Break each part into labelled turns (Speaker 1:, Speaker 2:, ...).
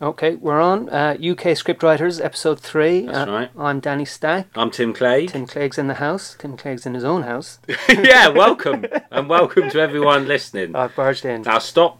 Speaker 1: Okay, we're on. Uh, UK Scriptwriters, episode three.
Speaker 2: That's
Speaker 1: Uh,
Speaker 2: right.
Speaker 1: I'm Danny Stack.
Speaker 2: I'm Tim Clague.
Speaker 1: Tim Clague's in the house. Tim Clague's in his own house.
Speaker 2: yeah, welcome. and welcome to everyone listening.
Speaker 1: I've barged in.
Speaker 2: Now stop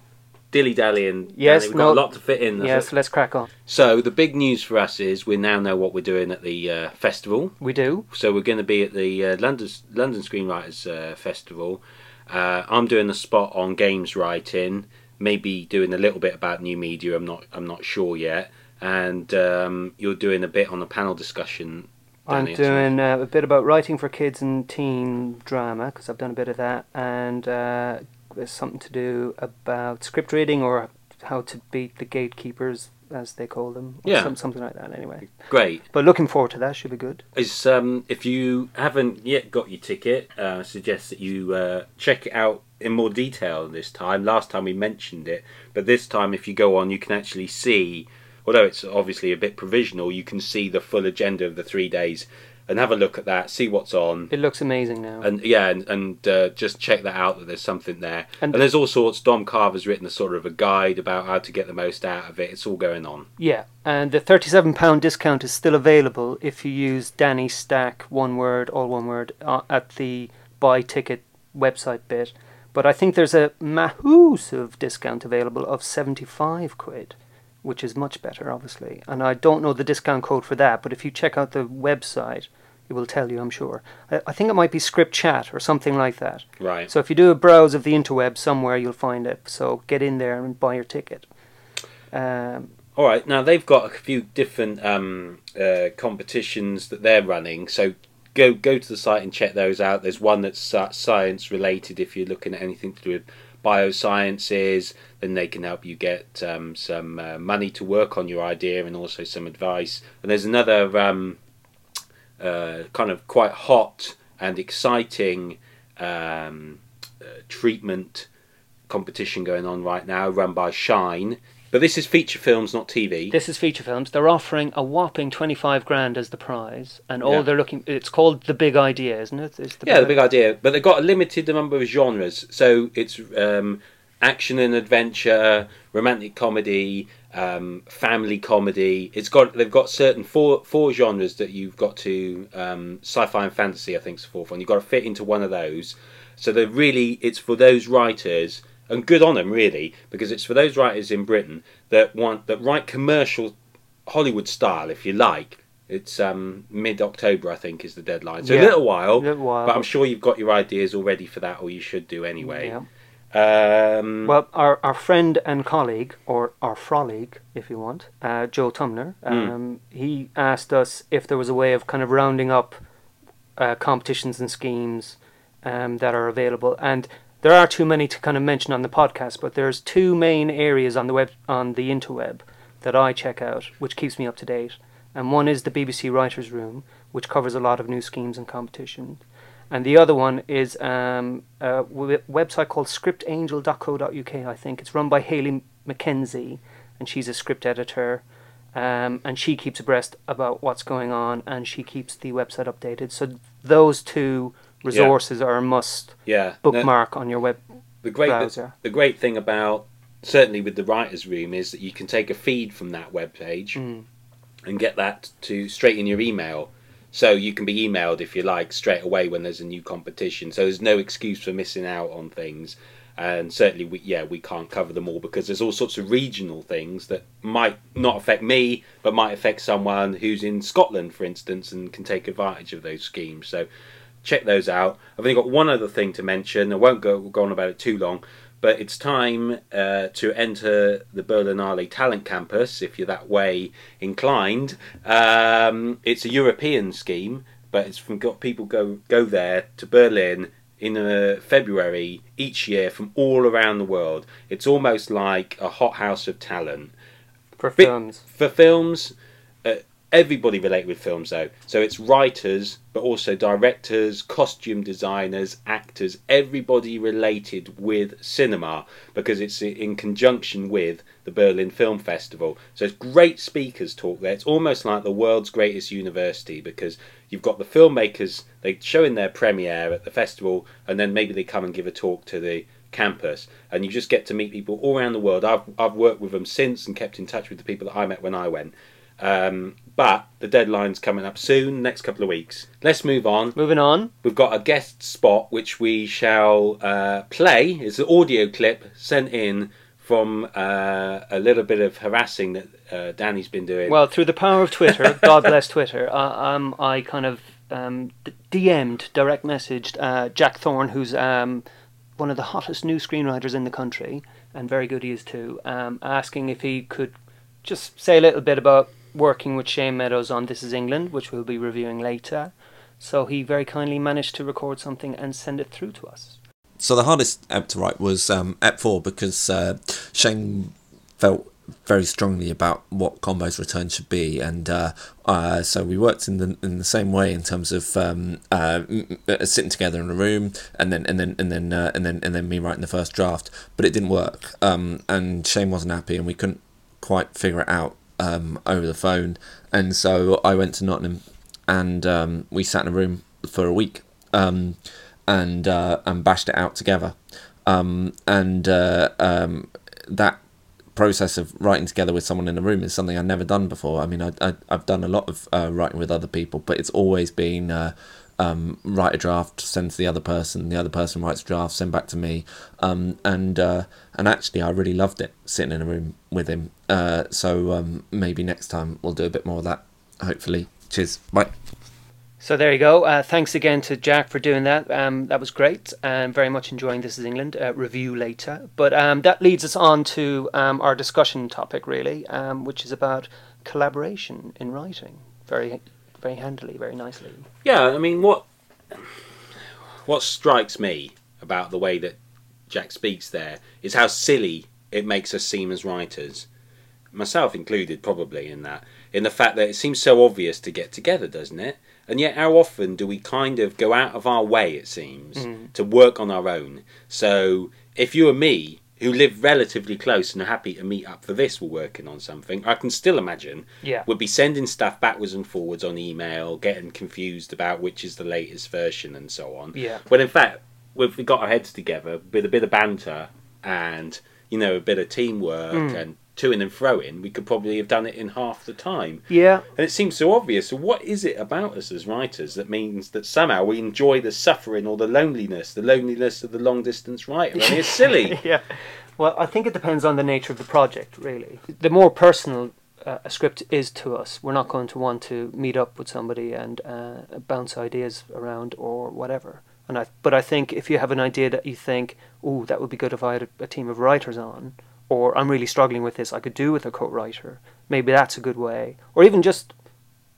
Speaker 2: dilly dallying.
Speaker 1: Yes,
Speaker 2: We've
Speaker 1: no-
Speaker 2: got a lot to fit in.
Speaker 1: Yes,
Speaker 2: it.
Speaker 1: let's crack on.
Speaker 2: So the big news for us is we now know what we're doing at the uh, festival.
Speaker 1: We do.
Speaker 2: So we're going to be at the uh, London London Screenwriters uh, Festival. Uh, I'm doing a spot on games writing, maybe doing a little bit about new media. I'm not I'm not sure yet. And um, you're doing a bit on a panel discussion.
Speaker 1: I'm
Speaker 2: Danny, well.
Speaker 1: doing uh, a bit about writing for kids and teen drama because I've done a bit of that, and uh, there's something to do about script reading or how to beat the gatekeepers, as they call them. or
Speaker 2: Yeah.
Speaker 1: some, something like that. Anyway,
Speaker 2: Great.
Speaker 1: but looking forward to that. Should be good.
Speaker 2: is um, if you haven't yet got your ticket, uh, I suggest that you uh, check it out in more detail this time. Last time we mentioned it, but this time, if you go on, you can actually see. Although it's obviously a bit provisional, you can see the full agenda of the three days and have a look at that, see what's on,
Speaker 1: It looks amazing now.
Speaker 2: and yeah, and, and uh, just check that out that there's something there.
Speaker 1: And-
Speaker 2: And, there's all sorts. Dom Carver's written a sort of a guide about how to get the most out of it. It's all going on.
Speaker 1: Yeah, and the thirty-seven pound discount is still available if you use Danny Stack one word, all one word, uh, at the buy ticket website bit. But I think there's a massive discount available of seventy-five quid, which is much better, obviously. And I don't know the discount code for that, but if you check out the website, it will tell you. I'm sure. I, I think it might be Script Chat or something like that.
Speaker 2: Right.
Speaker 1: So if you do a browse of the interweb somewhere, you'll find it. So get in there and buy your ticket. Um,
Speaker 2: All right, now they've got a few different um, uh, competitions that they're running. So go go to the site and check those out. There's one that's uh, science related. If you're looking at anything to do with biosciences, then they can help you get um, some uh, money to work on your idea and also some advice. And there's another um, uh, kind of quite hot and exciting um, uh, treatment competition going on right now, run by Shine. But this is feature films, not TV.
Speaker 1: This is feature films. They're offering a whopping twenty-five grand as the prize, and all
Speaker 2: Yeah.
Speaker 1: they're looking. It's called the Big Idea, isn't it? It's
Speaker 2: yeah, the big idea. But they've got a limited number of genres. So it's um, action and adventure, romantic comedy, um, family comedy. It's got they've got certain four four genres that you've got to um, sci-fi and fantasy. I think is the fourth one. You've got to fit into one of those. So they're really it's for those writers. And good on them, really, because it's for those writers in Britain that want that write commercial Hollywood style, if you like. It's um, mid October, I think, is the deadline. So
Speaker 1: Yeah.
Speaker 2: a little while,
Speaker 1: Little while.
Speaker 2: but I'm sure you've got your ideas all ready for that, or you should do anyway.
Speaker 1: Yeah.
Speaker 2: Um,
Speaker 1: Well, our, our friend and colleague, or our frolic, if you want, uh, Joe Tumner,
Speaker 2: Hmm.
Speaker 1: um, he asked us if there was a way of kind of rounding up uh, competitions and schemes um, that are available. And there are too many to kind of mention on the podcast, but there's two main areas on the web on the interweb that I check out, which keeps me up to date. And one is the BBC Writers' Room, which covers a lot of new schemes and competitions. And the other one is um, a w- website called scriptangel.co.uk, I think. It's run by Hayley McKenzie, and she's a script editor. Um, and she keeps abreast about what's going on, and she keeps the website updated. So those two resources are a must
Speaker 2: yeah,
Speaker 1: bookmark on your web
Speaker 2: the great
Speaker 1: browser.
Speaker 2: the, great thing about certainly with the writers' room is that you can take a feed from that web page
Speaker 1: Mm.
Speaker 2: and get that to straight in your email. So you can be emailed if you like straight away when there's a new competition. So there's no excuse for missing out on things. And certainly, we, yeah, we can't cover them all because there's all sorts of regional things that might not affect me, but might affect someone who's in Scotland, for instance, and can take advantage of those schemes. So check those out. I've only got one other thing to mention. I won't go, go on about it too long, but it's time uh, to enter the Berlinale Talent Campus if you're that way inclined. Um, it's a European scheme, but it's from got people go go there to Berlin in uh, February each year from all around the world. It's almost like a hothouse of talent
Speaker 1: for films.
Speaker 2: for films. Everybody related with films though, so it's writers, but also directors, costume designers, actors, everybody related with cinema because it's in conjunction with the Berlin Film Festival. So it's great speakers talk there. It's almost like the world's greatest university because you've got the filmmakers they show in their premiere at the festival, and then maybe they come and give a talk to the campus, and you just get to meet people all around the world. I've I've worked with them since and kept in touch with the people that I met when I went. Um, but the deadline's coming up soon, next couple of weeks. Let's move on.
Speaker 1: Moving on.
Speaker 2: We've got a guest spot which we shall uh, play. It's an audio clip sent in from uh, a little bit of harassing that uh, Danny's been doing.
Speaker 1: Well, through the power of Twitter, God bless Twitter, uh, um, I kind of um, DM'd, direct messaged uh, Jack Thorne, who's um, one of the hottest new screenwriters in the country, and very good he is too, um, asking if he could just say a little bit about working with Shane Meadows on This Is England, which we'll be reviewing later. So he very kindly managed to record something and send it through to us.
Speaker 3: So the hardest ep to write was um, ep four because uh, Shane felt very strongly about what Combo's return should be, and uh, uh, so we worked in the in the same way in terms of um, uh, sitting together in a room, and then and then and then uh, and then and then me writing the first draft, but it didn't work, um, and Shane wasn't happy, and we couldn't quite figure it out um, over the phone, and so I went to Nottingham, and um, we sat in a room for a week, um, and uh, and bashed it out together, um, and uh, um, that process of writing together with someone in a room is something I've never done before. I mean, I, I have done a lot of uh, writing with other people, but it's always been. Um, write a draft, send to the other person, the other person writes a draft, send back to me, um, and uh, and actually I really loved it sitting in a room with him. Uh, so um, maybe next time we'll do a bit more of that. Hopefully, cheers, bye.
Speaker 1: So there you go. Uh, thanks again to Jack for doing that. Um, that was great. and very much enjoying This Is England. Uh, review later. But um, that leads us on to um, our discussion topic, really, um, which is about collaboration in writing. Very very handily, very nicely.
Speaker 2: Yeah, I mean, what what strikes me about the way that Jack speaks there is how silly it makes us seem as writers, myself included, probably in that, in the fact that it seems so obvious to get together, doesn't it? And yet, how often do we kind of go out of our way, it seems, mm. to work on our own? So, if you were me, who live relatively close and are happy to meet up for this were working on something, I can still imagine
Speaker 1: yeah.
Speaker 2: would be sending stuff backwards and forwards on email, getting confused about which is the latest version and so on.
Speaker 1: Yeah.
Speaker 2: When in fact, if we got our heads together with a bit of banter and you know a bit of teamwork mm. and toing and froing, we could probably have done it in half the time.
Speaker 1: Yeah.
Speaker 2: And it seems so obvious. So, what is it about us as writers that means that somehow we enjoy the suffering or the loneliness, the loneliness of the long distance writer? I mean, it's silly.
Speaker 1: yeah. Well, I think it depends on the nature of the project, really. The more personal uh, a script is to us, we're not going to want to meet up with somebody and uh, bounce ideas around or whatever. And I, but I think if you have an idea that you think, oh, that would be good if I had a, a team of writers on, or I'm really struggling with this, I could do with a co-writer. Maybe that's a good way, or even just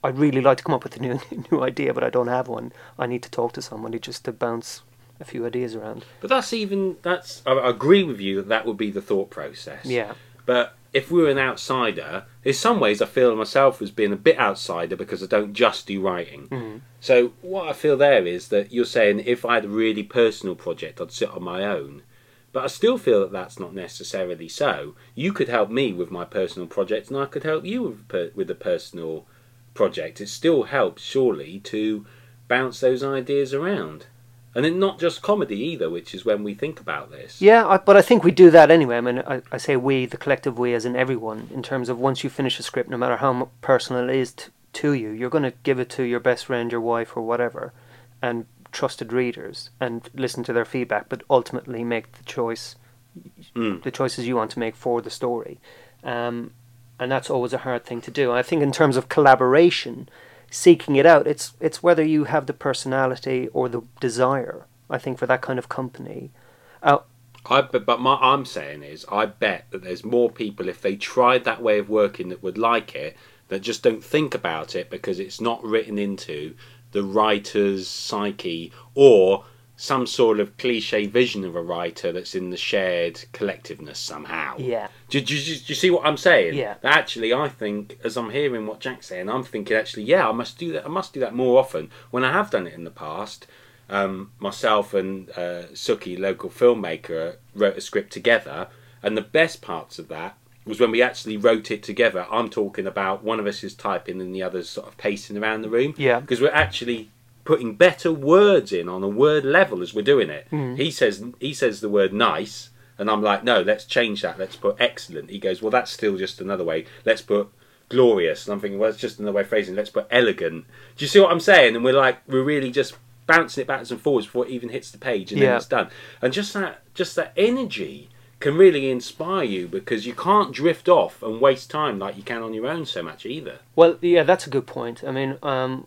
Speaker 1: I'd really like to come up with a new new idea, but I don't have one. I need to talk to somebody just to bounce a few ideas around.
Speaker 2: But that's even that's I agree with you that that would be the thought process.
Speaker 1: Yeah.
Speaker 2: But if we were an outsider, in some ways I feel myself as being a bit outsider because I don't just do writing.
Speaker 1: Mm-hmm.
Speaker 2: So what I feel there is that you're saying if I had a really personal project, I'd sit on my own. But I still feel that that's not necessarily so. You could help me with my personal project, and I could help you with with a personal project. It still helps, surely, to bounce those ideas around. And then not just comedy either, which is when we think about this.
Speaker 1: Yeah, I, but I think we do that anyway. I mean, I, I say we, the collective we, as in everyone, in terms of once you finish a script, no matter how personal it is t- to you, you're going to give it to your best friend, your wife, or whatever, and trusted readers and listen to their feedback, but ultimately make the choice,
Speaker 2: mm.
Speaker 1: the choices you want to make for the story. Um, and that's always a hard thing to do. I think in terms of collaboration, seeking it out, it's it's whether you have the personality or the desire. I think for that kind of company. Uh,
Speaker 2: I but, but my I'm saying is I bet that there's more people if they tried that way of working that would like it that just don't think about it because it's not written into the writer's psyche or some sort of cliche vision of a writer that's in the shared collectiveness somehow.
Speaker 1: Yeah.
Speaker 2: Do, do, do, do you see what I'm saying?
Speaker 1: Yeah.
Speaker 2: Actually, I think as I'm hearing what Jack's saying, I'm thinking actually, yeah, I must do that. I must do that more often. When I have done it in the past, um, myself and uh, Suki, local filmmaker, wrote a script together, and the best parts of that was when we actually wrote it together. I'm talking about one of us is typing and the other's sort of pacing around the room.
Speaker 1: Yeah.
Speaker 2: Because we're actually putting better words in on a word level as we're doing it.
Speaker 1: Mm.
Speaker 2: He says he says the word nice, and I'm like, no, let's change that. Let's put excellent. He goes, well, that's still just another way. Let's put glorious. And I'm thinking, well, it's just another way of phrasing. Let's put elegant. Do you see what I'm saying? And we're like, we're really just bouncing it backwards and forwards before it even hits the page, and
Speaker 1: Yeah.
Speaker 2: then it's done. And just that, just that energy can really inspire you because you can't drift off and waste time like you can on your own so much either.
Speaker 1: Well, yeah, that's a good point. I mean, um,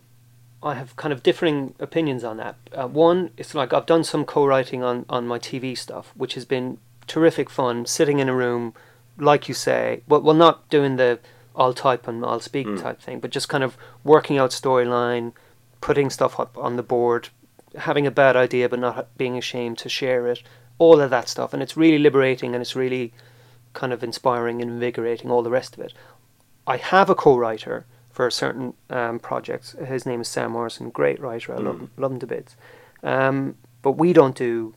Speaker 1: I have kind of differing opinions on that. Uh, one, it's like I've done some co-writing on on my TV stuff, which has been terrific fun. Sitting in a room, like you say, well, well, not doing the I'll type and I'll speak
Speaker 2: Mm.
Speaker 1: type thing, but just kind of working out storyline, putting stuff up on the board, having a bad idea but not being ashamed to share it, all of that stuff, and it's really liberating and it's really kind of inspiring and invigorating. All the rest of it. I have a co-writer for certain um, projects. His name is Sam Morrison, great writer. I love, him, love him to bits. Um, but we don't do.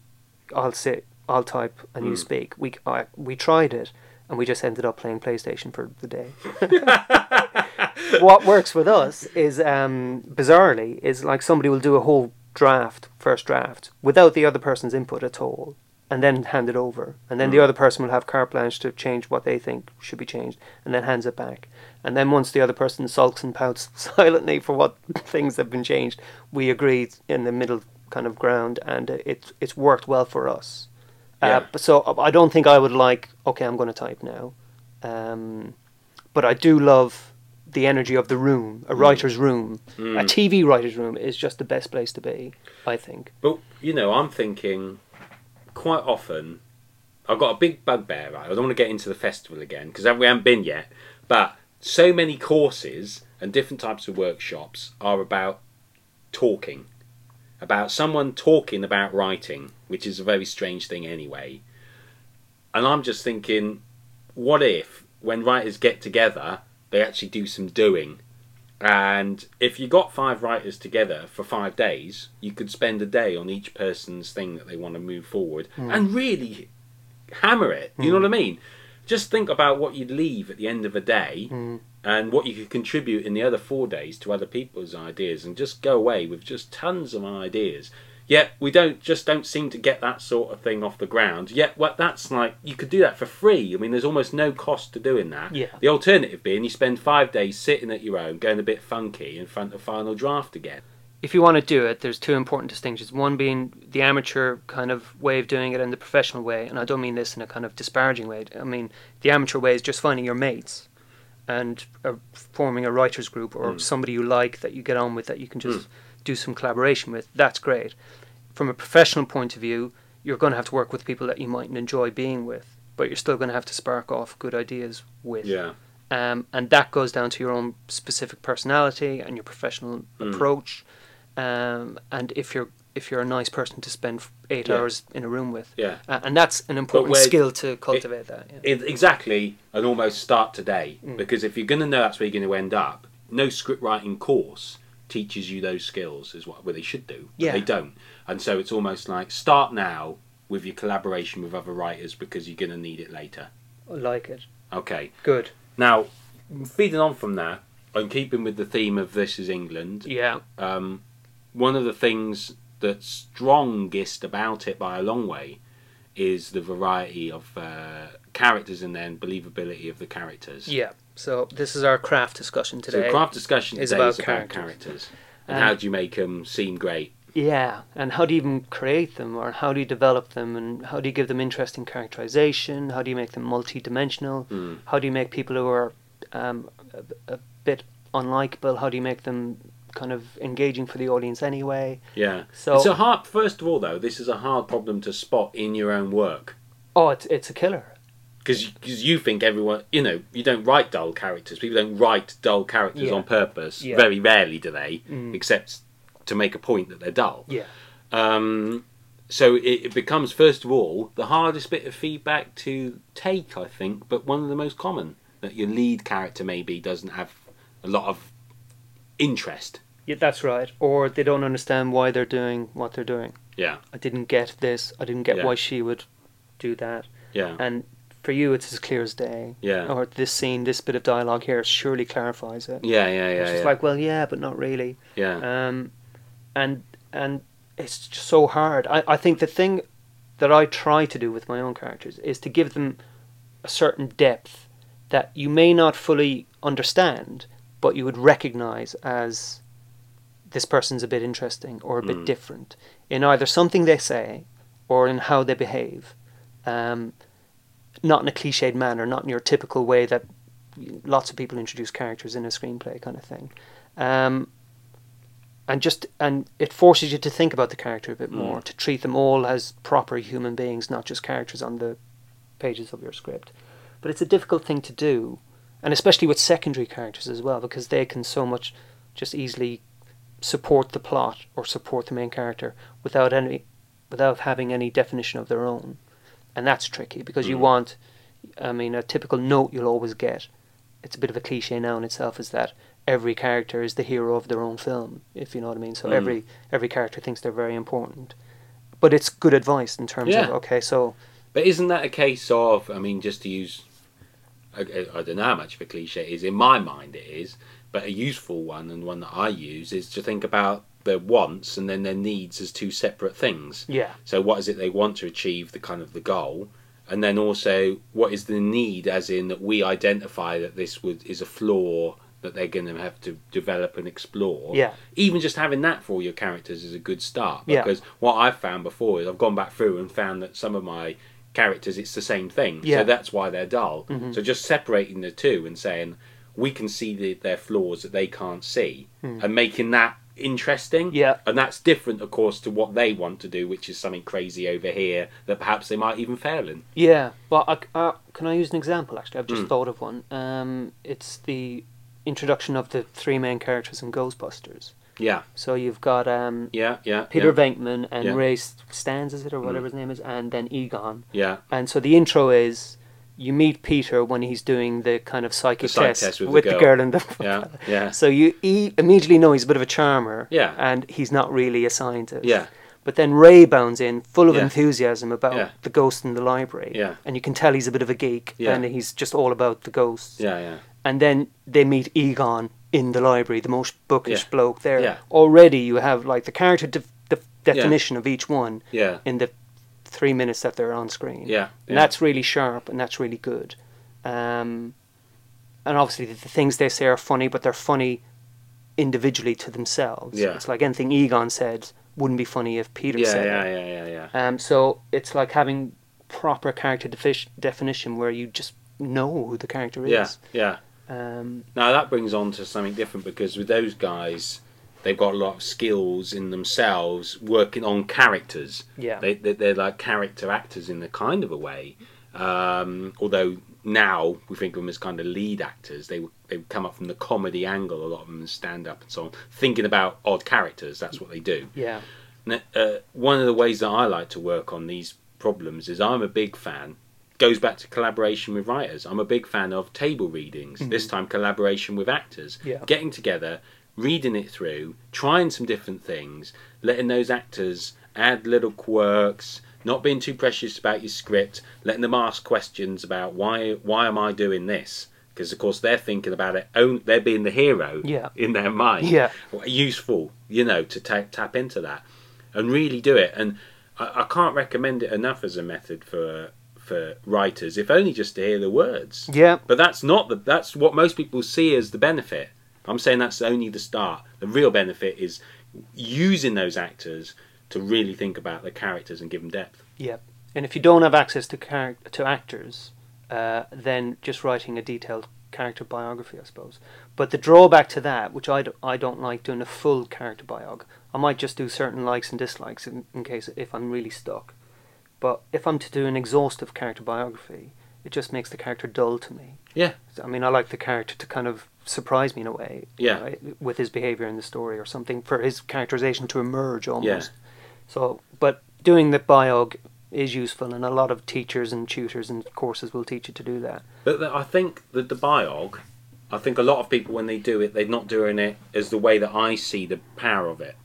Speaker 1: I'll sit, I'll type, and you
Speaker 2: Mm.
Speaker 1: speak. We I, we tried it, and we just ended up playing PlayStation for the day. what works with us is um, bizarrely is like somebody will do a whole draft, first draft, without the other person's input at all, and then hand it over, and then the
Speaker 2: Mm.
Speaker 1: other person will have carte blanche to change what they think should be changed, and then hands it back. And then once the other person sulks and pouts silently for what things have been changed, we agree in the middle kind of ground, and it's it's worked well for us.
Speaker 2: Yeah.
Speaker 1: Uh, so I don't think I would like. Okay, I'm going to type now, um, but I do love the energy of the room, a writer's room, a
Speaker 2: Mm.
Speaker 1: TV writer's room is just the best place to be. I think.
Speaker 2: But you know, I'm thinking quite often. I've got a big bugbear. Right, I don't want to get into the festival again because we haven't been yet. But so many courses and different types of workshops are about talking, about someone talking about writing, which is a very strange thing anyway. And I'm just thinking, what if when writers get together, they actually do some doing? And if you got five writers together for five days, you could spend a day on each person's thing that they want to move forward and really hammer it. You know what I mean? Just think about what you'd leave at the end of a day
Speaker 1: Mm.
Speaker 2: and what you could contribute in the other four days to other people's ideas and just go away with just tons of ideas. Yet we don't just don't seem to get that sort of thing off the ground. Yet what that's like you could do that for free. I mean there's almost no cost to doing that.
Speaker 1: Yeah.
Speaker 2: The alternative being you spend five days sitting at your own, going a bit funky in front of final draft again.
Speaker 1: if you want to do it, there's two important distinctions. One being the amateur kind of way of doing it and the professional way. And I don't mean this in a kind of disparaging way. I mean, the amateur way is just finding your mates and uh, forming a writers group or
Speaker 2: Mm.
Speaker 1: somebody you like that you get on with that you can just do some collaboration with. That's great. From a professional point of view, you're going to have to work with people that you mightn't enjoy being with, but you're still going to have to spark off good ideas with
Speaker 2: Yeah.
Speaker 1: um, and that goes down to your own specific personality and your professional
Speaker 2: Mm.
Speaker 1: approach. Um, and if you're if you're a nice person to spend eight
Speaker 2: Yeah.
Speaker 1: hours in a room with,
Speaker 2: Yeah.
Speaker 1: uh, and that's an important skill to cultivate. that yeah.
Speaker 2: It, exactly, and almost start today.
Speaker 1: Mm.
Speaker 2: Because if you're going to know that's where you're going to end up, no script writing course teaches you those skills, is what well, they should do.
Speaker 1: Yeah.
Speaker 2: They don't. And so it's almost like start now with your collaboration with other writers because you're going to need it later.
Speaker 1: I like it.
Speaker 2: Okay.
Speaker 1: Good.
Speaker 2: Now, feeding on from that, and keeping with the theme of This is England,
Speaker 1: Yeah.
Speaker 2: um, one of the things that's strongest about it by a long way is the variety of uh, characters and then believability of the characters.
Speaker 1: Yeah. So this is our craft discussion today.
Speaker 2: So craft discussion
Speaker 1: is about
Speaker 2: is about
Speaker 1: characters.
Speaker 2: characters, and
Speaker 1: Um,
Speaker 2: how do you make them seem great?
Speaker 1: Yeah, and how do you even create them, or how do you develop them, and how do you give them interesting characterization? How do you make them multi-dimensional?
Speaker 2: Mm.
Speaker 1: How do you make people who are um, a, a bit unlikable? How do you make them kind of engaging for the audience anyway?
Speaker 2: Yeah.
Speaker 1: So-
Speaker 2: it's a hard. First of all, though, this is a hard problem to spot in your own work
Speaker 1: Oh, it's it's a killer.
Speaker 2: Because you think everyone, you know, you don't write dull characters. People don't write dull characters
Speaker 1: Yeah.
Speaker 2: on purpose.
Speaker 1: Yeah.
Speaker 2: Very rarely do they,
Speaker 1: Mm.
Speaker 2: except to make a point that they're dull.
Speaker 1: Yeah.
Speaker 2: Um, so it, it becomes, first of all, the hardest bit of feedback to take, I think, but one of the most common. That your lead character maybe doesn't have a lot of interest.
Speaker 1: Yeah, that's right. Or they don't understand why they're doing what they're doing.
Speaker 2: Yeah,
Speaker 1: I didn't get this. I didn't get
Speaker 2: Yeah.
Speaker 1: why she would do that.
Speaker 2: yeah,
Speaker 1: And for you, it's as clear as day.
Speaker 2: yeah.
Speaker 1: Or this scene, this bit of dialogue here surely clarifies it.
Speaker 2: Yeah, yeah, yeah,
Speaker 1: it's just
Speaker 2: yeah.
Speaker 1: like, well, yeah, but not really.
Speaker 2: yeah.
Speaker 1: Um, and and it's just so hard. I, I think the thing that I try to do with my own characters is to give them a certain depth that you may not fully understand, but you would recognize as this person's a bit interesting or a bit
Speaker 2: Mm.
Speaker 1: different in either something they say or in how they behave. Um, not in a cliched manner, not in your typical way that lots of people introduce characters in a screenplay kind of thing. Um, and just and it forces you to think about the character a bit
Speaker 2: Mm.
Speaker 1: more, to treat them all as proper human beings, not just characters on the pages of your script. But it's a difficult thing to do, and especially with secondary characters as well, because they can so much just easily support the plot or support the main character without any without having any definition of their own. And that's tricky because you
Speaker 2: Mm.
Speaker 1: want I mean a typical note you'll always get it's a bit of a cliche now in itself is that every character is the hero of their own film, if you know what I mean. So
Speaker 2: Mm.
Speaker 1: every every character thinks they're very important. But it's good advice in terms
Speaker 2: Yeah.
Speaker 1: of okay, so
Speaker 2: But isn't that a case of? I mean, just to use, I, I don't know how much of a cliche it is. In my mind, it is, but a useful one and one that I use is to think about their wants and then their needs as two separate things.
Speaker 1: yeah,
Speaker 2: So, what is it they want to achieve? The kind of the goal, and then also what is the need, as in that we identify that this would is a flaw that they're going to have to develop and explore.
Speaker 1: yeah,
Speaker 2: Even just having that for all your characters is a good start.
Speaker 1: Yeah.
Speaker 2: Because what I've found before is I've gone back through and found that some of my characters it's the same thing.
Speaker 1: Yeah.
Speaker 2: So that's why they're dull.
Speaker 1: Mhm.
Speaker 2: So just separating the two and saying we can see the, their flaws that they can't see
Speaker 1: Hmm.
Speaker 2: and making that interesting.
Speaker 1: yeah,
Speaker 2: And that's different, of course, to what they want to do, which is something crazy over here that perhaps they might even fail in.
Speaker 1: yeah. Well, I, uh, can I use an example? Actually, I've just
Speaker 2: Mm.
Speaker 1: thought of one. Um, it's the introduction of the three main characters in Ghostbusters.
Speaker 2: Yeah,
Speaker 1: So you've got um,
Speaker 2: yeah, yeah.
Speaker 1: Peter
Speaker 2: yeah,
Speaker 1: Venkman and
Speaker 2: Yeah.
Speaker 1: Ray Stantz, is it or whatever
Speaker 2: Mm.
Speaker 1: his name is, and then Egon.
Speaker 2: Yeah,
Speaker 1: And so the intro is you meet Peter when he's doing the kind of psychic
Speaker 2: The psych
Speaker 1: test,
Speaker 2: test with the
Speaker 1: with the
Speaker 2: girl.
Speaker 1: girl and the
Speaker 2: yeah, yeah,
Speaker 1: So you e- immediately know he's a bit of a charmer,
Speaker 2: Yeah.
Speaker 1: and he's not really a scientist.
Speaker 2: yeah,
Speaker 1: But then Ray bounds in, full of
Speaker 2: Yeah.
Speaker 1: enthusiasm about
Speaker 2: Yeah.
Speaker 1: the ghost in the library,
Speaker 2: Yeah.
Speaker 1: and you can tell he's a bit of a geek,
Speaker 2: Yeah.
Speaker 1: and he's just all about the ghosts.
Speaker 2: yeah, yeah.
Speaker 1: And then they meet Egon in the library, the most bookish
Speaker 2: Yeah.
Speaker 1: bloke there.
Speaker 2: Yeah.
Speaker 1: Already you have like the character def- def- definition of each one
Speaker 2: Yeah,
Speaker 1: in the three minutes that they're on screen.
Speaker 2: yeah,
Speaker 1: And
Speaker 2: yeah.
Speaker 1: that's really sharp and that's really good. Um, and obviously, the, the things they say are funny, but they're funny individually to themselves.
Speaker 2: Yeah.
Speaker 1: It's like anything Egon said wouldn't be funny if Peter
Speaker 2: yeah,
Speaker 1: said
Speaker 2: yeah,
Speaker 1: it.
Speaker 2: yeah, yeah, yeah.
Speaker 1: Um, so it's like having proper character defi- definition where you just know who the character is.
Speaker 2: Yeah, yeah.
Speaker 1: Um,
Speaker 2: Now that brings on to something different because with those guys, they've got a lot of skills in themselves working on characters.
Speaker 1: yeah.
Speaker 2: They, they they're like character actors in a kind of a way. Um, although now we think of them as kind of lead actors, they they come up from the comedy angle. A lot of them stand up and so on, thinking about odd characters. That's what they do.
Speaker 1: yeah.
Speaker 2: N- Uh, one of the ways that I like to work on these problems is I'm a big fan. Goes back to collaboration with writers. I'm a big fan of table readings.
Speaker 1: Mhm.
Speaker 2: This time, collaboration with actors.
Speaker 1: Yeah.
Speaker 2: Getting together, reading it through, trying some different things, letting those actors add little quirks, not being too precious about your script, letting them ask questions about why why am I doing this? Because of course they're thinking about it. Own, they're being the hero
Speaker 1: Yeah.
Speaker 2: in their mind
Speaker 1: Yeah.
Speaker 2: useful, you know, to ta- tap into that and really do it. And I, I can't recommend it enough as a method for for writers, if only just to hear the words.
Speaker 1: Yeah.
Speaker 2: But that's not the that's what most people see as the benefit. I'm saying that's only the start. The real benefit is using those actors to really think about the characters and give them depth.
Speaker 1: Yeah, and if you don't have access to char- to actors, uh, then just writing a detailed character biography, I suppose. But the drawback to that, which I, d- I don't like doing a full character biog, I might just do certain likes and dislikes in, in case if I'm really stuck. But if I'm to do an exhaustive character biography, it just makes the character dull to me.
Speaker 2: Yeah.
Speaker 1: I mean, I like the character to kind of surprise me in a way.
Speaker 2: Yeah.
Speaker 1: right, with his behavior in the story or something for his characterization to emerge almost. Yeah. So, but doing the biog is useful, and a lot of teachers and tutors and courses will teach you to do that.
Speaker 2: But the, I think that the biog, I think a lot of people when they do it, they're not doing it as the way that I see the power of it.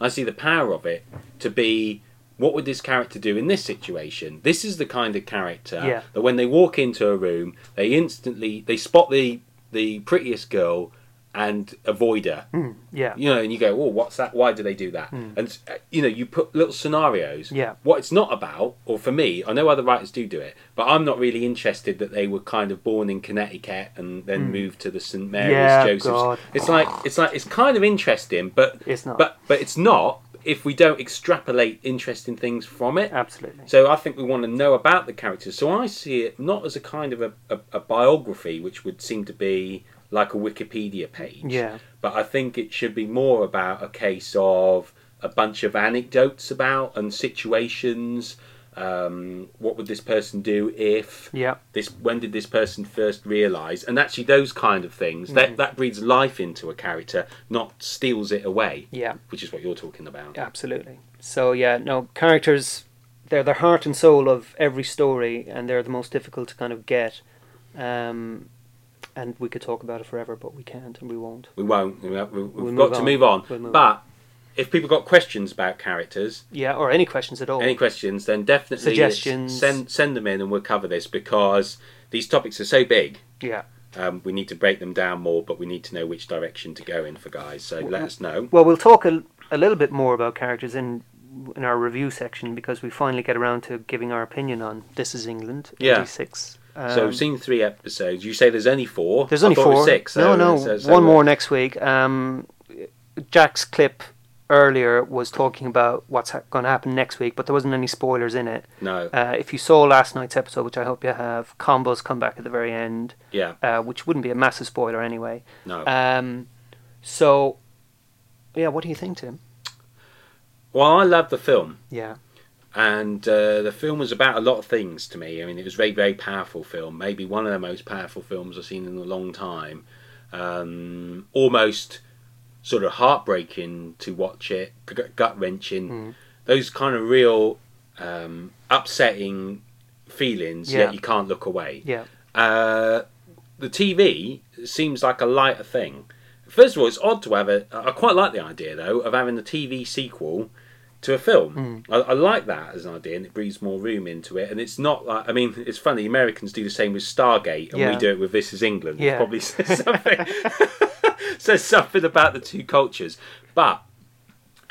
Speaker 2: I see the power of it to be what would this character do in this situation? This is the kind of character
Speaker 1: Yeah.
Speaker 2: that when they walk into a room, they instantly they spot the the prettiest girl and avoider.
Speaker 1: Hmm, yeah.
Speaker 2: You know, and you go, "Oh, what's that? Why do they do that?" Hmm. And uh, you know, you put little scenarios.
Speaker 1: Yeah.
Speaker 2: What it's not about, or for me, I know other writers do do it, but I'm not really interested that they were kind of born in Connecticut and then hmm. moved to the St Mary's
Speaker 1: Yeah,
Speaker 2: Joseph's.
Speaker 1: God.
Speaker 2: It's like it's like it's kind of interesting, but
Speaker 1: It's not.
Speaker 2: But but it's not if we don't extrapolate interesting things from it.
Speaker 1: Absolutely.
Speaker 2: So I think we want to know about the characters. So I see it not as a kind of a, a, a biography, which would seem to be like a Wikipedia page.
Speaker 1: Yeah.
Speaker 2: But I think it should be more about a case of a bunch of anecdotes about and situations. Um, what would this person do if
Speaker 1: Yeah.
Speaker 2: this? When did this person first realise? And actually, those kind of things
Speaker 1: Mm.
Speaker 2: that that breathes life into a character, not steals it away.
Speaker 1: Yeah.
Speaker 2: Which is what you're talking about.
Speaker 1: Absolutely. So yeah, no characters. They're the heart and soul of every story, and they're the most difficult to kind of get. Um, and we could talk about it forever, but we can't, and we won't.
Speaker 2: We won't. We have, we- we've
Speaker 1: We'll
Speaker 2: got to
Speaker 1: on.
Speaker 2: move on.
Speaker 1: We'll move
Speaker 2: but if people got questions about characters,
Speaker 1: Yeah, or any questions at all.
Speaker 2: any questions, then definitely
Speaker 1: Suggestions.
Speaker 2: send send them in, and we'll cover this because these topics are so big.
Speaker 1: Yeah.
Speaker 2: Um, we need to break them down more, but we need to know which direction to go in for guys. So let us know.
Speaker 1: Well, we'll talk a, a little bit more about characters in in our review section because we finally get around to giving our opinion on This Is England.
Speaker 2: Yeah.
Speaker 1: 86.
Speaker 2: so
Speaker 1: Um,
Speaker 2: we've seen three episodes. You say there's only four.
Speaker 1: There's only
Speaker 2: thought it was
Speaker 1: four.
Speaker 2: six.
Speaker 1: no,
Speaker 2: so-
Speaker 1: no,
Speaker 2: so- so-
Speaker 1: one more next week. Um, Jack's clip earlier was talking about what's ha- going to happen next week, but there wasn't any spoilers in it.
Speaker 2: No.
Speaker 1: Uh, if you saw last night's episode, which I hope you have, combos come back at the very end,
Speaker 2: yeah.
Speaker 1: uh, which wouldn't be a massive spoiler anyway.
Speaker 2: No.
Speaker 1: Um, so, yeah, what do you think, Tim?
Speaker 2: well, I love the film.
Speaker 1: Yeah,
Speaker 2: and uh, the film was about a lot of things to me. I mean, it was a very, very powerful film. Maybe one of the most powerful films I've seen in a long time. Um, almost sort of heartbreaking to watch it, gut wrenching.
Speaker 1: Mm.
Speaker 2: Those kind of real um, upsetting feelings.
Speaker 1: Yeah.
Speaker 2: Yet you can't look away.
Speaker 1: yeah,
Speaker 2: Uh, the TV seems like a lighter thing. First of all, it's odd to have a. I quite like the idea though of having a TV sequel to a film. I, I like that as an idea, and it breathes more room into it. And it's not like I mean, it's funny. Americans do the same with Stargate, and we do it with This Is England.
Speaker 1: Yeah.
Speaker 2: probably says something. says something about the two cultures, but.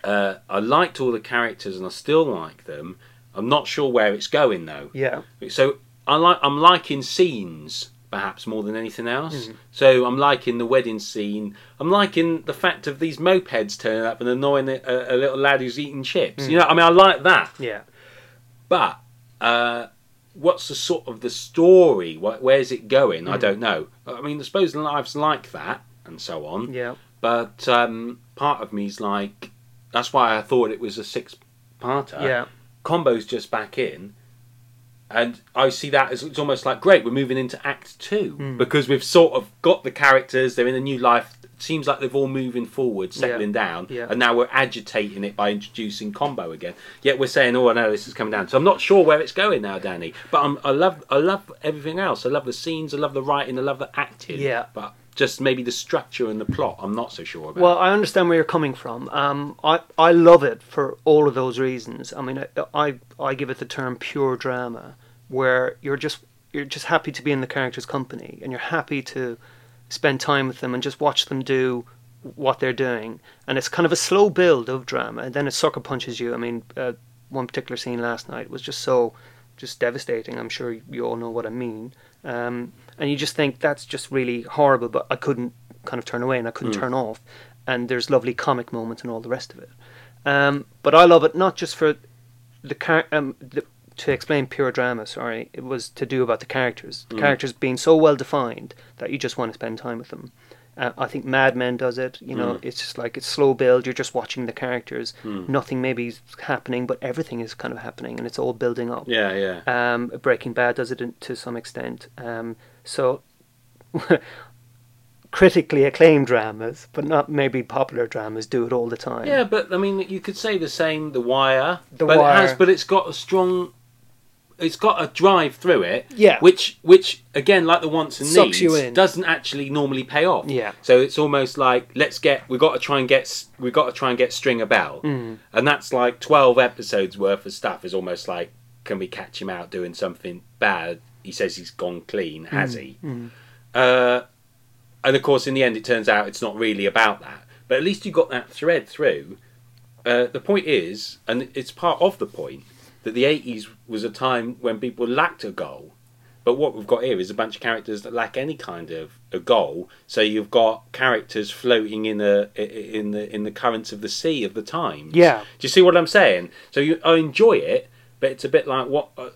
Speaker 2: Uh, I liked all the characters and I still like them. I'm not sure where it's going though.
Speaker 1: yeah,
Speaker 2: So I like I'm liking scenes perhaps more than anything else.
Speaker 1: Mm.
Speaker 2: So I'm liking the wedding scene. I'm liking the fact of these mopeds turning up and annoying a, a little lad who's eating chips.
Speaker 1: Mm.
Speaker 2: You know, I mean, I like that.
Speaker 1: yeah,
Speaker 2: But uh, what's the sort of the story? Wh- Where's it going?
Speaker 1: Mm.
Speaker 2: I don't know. I mean, I suppose life's like that and so on.
Speaker 1: yeah,
Speaker 2: But um, part of me's like, that's why I thought it was a six-parter.
Speaker 1: Yeah,
Speaker 2: combo's just back in and i see that as it's almost like great we're moving into act two.
Speaker 1: Hmm.
Speaker 2: because we've sort of got the characters they're in a new life seems like they've all moving forward settling down
Speaker 1: Yeah.
Speaker 2: and now we're agitating it by introducing combo again. Yet we're saying oh no this is coming down. So i'm not sure where it's going now danny but I'm, i love i love everything else. I love the scenes i love the writing i love the acting.
Speaker 1: Yeah.
Speaker 2: but just maybe the structure and the plot i'm not so sure about
Speaker 1: Well, I understand where you're coming from. Um, I I love it for all of those reasons. I mean, I I, I give it the term pure drama, where you're just you're just happy to be in the character's company, and you're happy to spend time with them and just watch them do what they're doing. And it's kind of a slow build of drama, and then it sucker punches you. I mean, uh, one particular scene last night was just so just devastating. I'm sure you all know what I mean. Um, and you just think that's just really horrible, but I couldn't kind of turn away and I couldn't turn off. And there's lovely comic moments and all the rest of it. Um, but I love it not just for the car um, the, to explain pure drama. Sorry, it was to do about the characters. The characters being so well defined that you just want to spend time with them. Uh, I think Mad Men does it. You know, it's just like it's slow build. You're just watching the characters. Nothing maybe is happening, but everything is kind of happening, and it's all building up.
Speaker 2: yeah yeah
Speaker 1: Um, Breaking Bad does it in, to some extent. Um, so critically acclaimed dramas, but not maybe popular dramas, do it all the time.
Speaker 2: Yeah, but I mean, you could say the same. The Wire,
Speaker 1: The
Speaker 2: but it has,
Speaker 1: Wire.
Speaker 2: but it's got a strong, it's got a drive through it.
Speaker 1: Yeah.
Speaker 2: which, which again, like the wants and
Speaker 1: Sucks
Speaker 2: needs,
Speaker 1: you in.
Speaker 2: doesn't actually normally pay off.
Speaker 1: Yeah.
Speaker 2: So it's almost like let's get, we've got to try and get, we've got to try and get Stringer Bell,
Speaker 1: Mm.
Speaker 2: and that's like twelve episodes worth of stuff. Is almost like, can we catch him out doing something bad? He says he's gone clean,
Speaker 1: Mm.
Speaker 2: has he? Uh, and of course, in the end, it turns out it's not really about that. But at least you got that thread through. Uh, the point is, and it's part of the point, that the 80s was a time when people lacked a goal. But what we've got here is a bunch of characters that lack any kind of a goal. So you've got characters floating in a in the in the currents of the sea of the times.
Speaker 1: Yeah.
Speaker 2: Do you see what I'm saying? So you, I enjoy it, but it's a bit like what uh,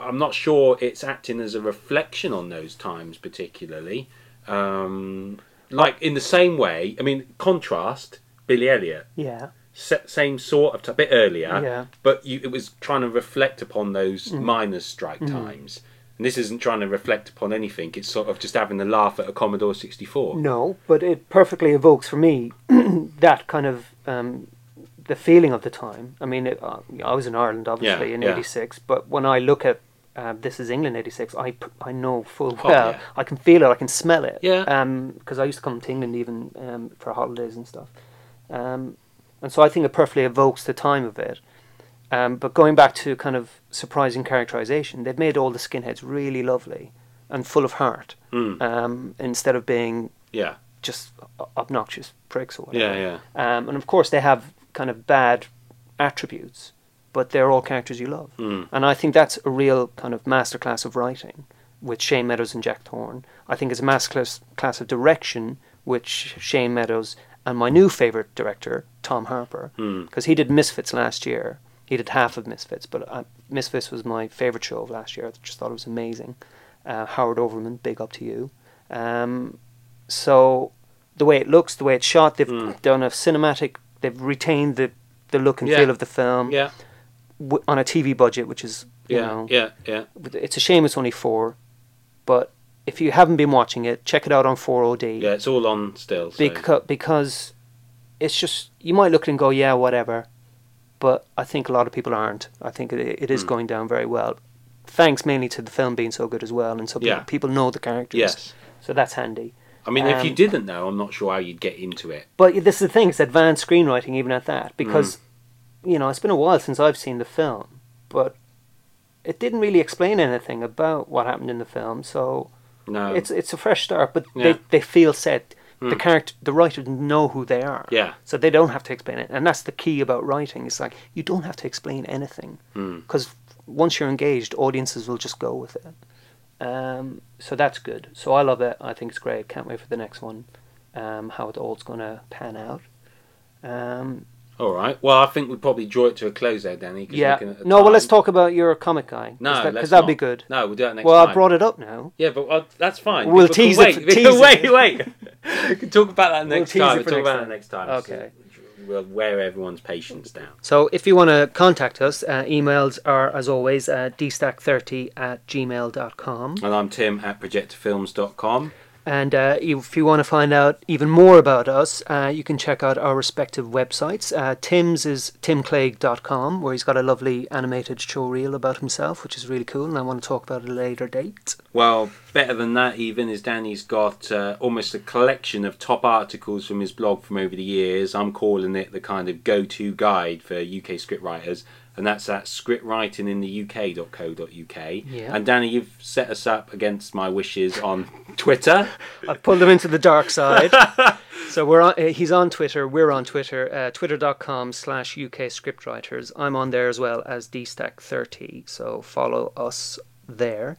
Speaker 2: I'm not sure it's acting as a reflection on those times particularly. Um, like in the same way, I mean, contrast Billy Elliot,
Speaker 1: Yeah.
Speaker 2: sa- same sort of t- a bit earlier,
Speaker 1: Yeah.
Speaker 2: but you, it was trying to reflect upon those
Speaker 1: Mm.
Speaker 2: miners' strike times. And this isn't trying to reflect upon anything. It's sort of just having a laugh at a Commodore 64.
Speaker 1: No, but it perfectly evokes for me that kind of um, the feeling of the time. I mean, it, uh, I was in Ireland obviously
Speaker 2: Yeah,
Speaker 1: in
Speaker 2: yeah.
Speaker 1: '86, but when I look at uh, this is England '86, I I know full
Speaker 2: Oh,
Speaker 1: well.
Speaker 2: yeah.
Speaker 1: I can feel it. I can smell it.
Speaker 2: Yeah.
Speaker 1: Um because I used to come to England even um, for holidays and stuff, um, and so I think it perfectly evokes the time of it. Um, but going back to kind of surprising characterization, they've made all the skinheads really lovely and full of heart,
Speaker 2: Mm.
Speaker 1: um, instead of being
Speaker 2: Yeah,
Speaker 1: just obnoxious pricks or whatever.
Speaker 2: yeah, yeah.
Speaker 1: Um, and of course, they have kind of bad attributes, but they're all characters you love.
Speaker 2: Mm.
Speaker 1: And I think that's a real kind of masterclass of writing with Shane Meadows and Jack Thorne. I think it's a masterclass class of direction which Shane Meadows and my new favorite director, Tom Harper,
Speaker 2: Mm.
Speaker 1: because he did Misfits last year. He did half of Misfits, but uh, Misfits was my favorite show of last year. I just thought it was amazing. Uh, Howard Overman, big up to you. Um, so the way it looks, the way it's shot, they've
Speaker 2: Mm.
Speaker 1: done a cinematic. They've retained the the look and
Speaker 2: Yeah.
Speaker 1: feel of the film
Speaker 2: Yeah,
Speaker 1: w- on a TV budget, which is you
Speaker 2: yeah,
Speaker 1: know,
Speaker 2: yeah, yeah.
Speaker 1: it's a shame it's only four, but if you haven't been watching it, check it out on 4OD.
Speaker 2: Yeah, it's all on still. So.
Speaker 1: Because because it's just you might look and go, yeah, whatever, but I think a lot of people aren't. I think it, it is
Speaker 2: Mm.
Speaker 1: going down very well, thanks mainly to the film being so good as well, and so
Speaker 2: Yeah.
Speaker 1: people, people know the characters.
Speaker 2: Yes.
Speaker 1: So that's handy.
Speaker 2: I mean, if you
Speaker 1: Um,
Speaker 2: didn't know, I'm not sure how you'd get into it.
Speaker 1: But this is the thing, it's advanced screenwriting even at that. Because,
Speaker 2: Mm.
Speaker 1: you know, it's been a while since I've seen the film, but it didn't really explain anything about what happened in the film, so
Speaker 2: No.
Speaker 1: it's it's a fresh start, but
Speaker 2: Yeah.
Speaker 1: they, they feel set. The
Speaker 2: Mm.
Speaker 1: character the writers know who they are.
Speaker 2: Yeah.
Speaker 1: So they don't have to explain it. And that's the key about writing. It's like you don't have to explain anything.
Speaker 2: Mm.
Speaker 1: Because once you're engaged, audiences will just go with it. Um, so that's good. So I love it. I think it's great. Can't wait for the next one. Um, how it all's going to pan out. Um,
Speaker 2: All right. Well, I think we probably draw it to a close there, Danny.
Speaker 1: yeah.
Speaker 2: looking at the
Speaker 1: No, well, let's talk about your comic guy.
Speaker 2: No,
Speaker 1: because that'd be good.
Speaker 2: No, we'll do that next
Speaker 1: well,
Speaker 2: time.
Speaker 1: I brought it up now.
Speaker 2: Yeah, but uh, that's fine.
Speaker 1: We'll
Speaker 2: People can
Speaker 1: tease it
Speaker 2: wait.
Speaker 1: for-
Speaker 2: We can
Speaker 1: it.
Speaker 2: wait, wait. we can talk about that next
Speaker 1: tease
Speaker 2: time. We'll talk
Speaker 1: next
Speaker 2: about
Speaker 1: time.
Speaker 2: that next time.
Speaker 1: Okay.
Speaker 2: So we'll wear everyone's patience down.
Speaker 1: So if you want to contact us, uh, emails are, as always, uh, dstack30 at gmail.com.
Speaker 2: And I'm Tim at projectorfilms.com.
Speaker 1: And uh, if you want to find out even more about us, uh, you can check out our respective websites. Uh, Tim's is timclague.com, where he's got a lovely animated show reel about himself, which is really cool, and I want to talk about it at a later date.
Speaker 2: Well, better than that, even, is Danny's got uh, almost a collection of top articles from his blog from over the years. I'm calling it the kind of go to guide for UK scriptwriters, and that's at scriptwritingintheuk.co.uk.
Speaker 1: Yeah.
Speaker 2: And Danny, you've set us up against my wishes on Twitter.
Speaker 1: I've pulled him into the dark side. so we're on, uh, he's on Twitter, we're on Twitter, uh, twitter.com slash UK scriptwriters. I'm on there as well as dstack30, so follow us there.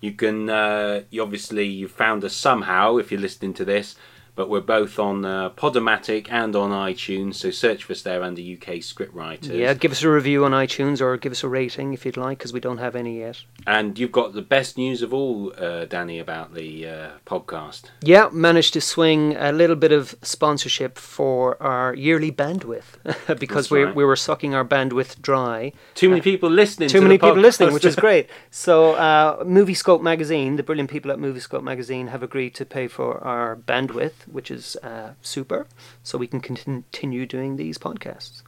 Speaker 2: You can, uh, you obviously, you found us somehow if you're listening to this, but we're both on uh, Podomatic and on iTunes, so search for us there under UK scriptwriters.
Speaker 1: Yeah, give us a review on iTunes or give us a rating if you'd like, because we don't have any yet.
Speaker 2: And you've got the best news of all, uh, Danny, about the uh, podcast.
Speaker 1: Yeah, managed to swing a little bit of sponsorship for our yearly bandwidth because we
Speaker 2: right.
Speaker 1: we were sucking our bandwidth dry.
Speaker 2: Too many people listening.
Speaker 1: Too
Speaker 2: to
Speaker 1: many
Speaker 2: the
Speaker 1: people listening, which is great. So, uh, Moviescope magazine, the brilliant people at Moviescope magazine, have agreed to pay for our bandwidth, which is uh, super, so we can continue doing these podcasts.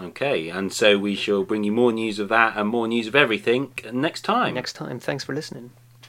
Speaker 2: Okay, and so we shall bring you more news of that and more news of everything next time.
Speaker 1: Next time, thanks for listening.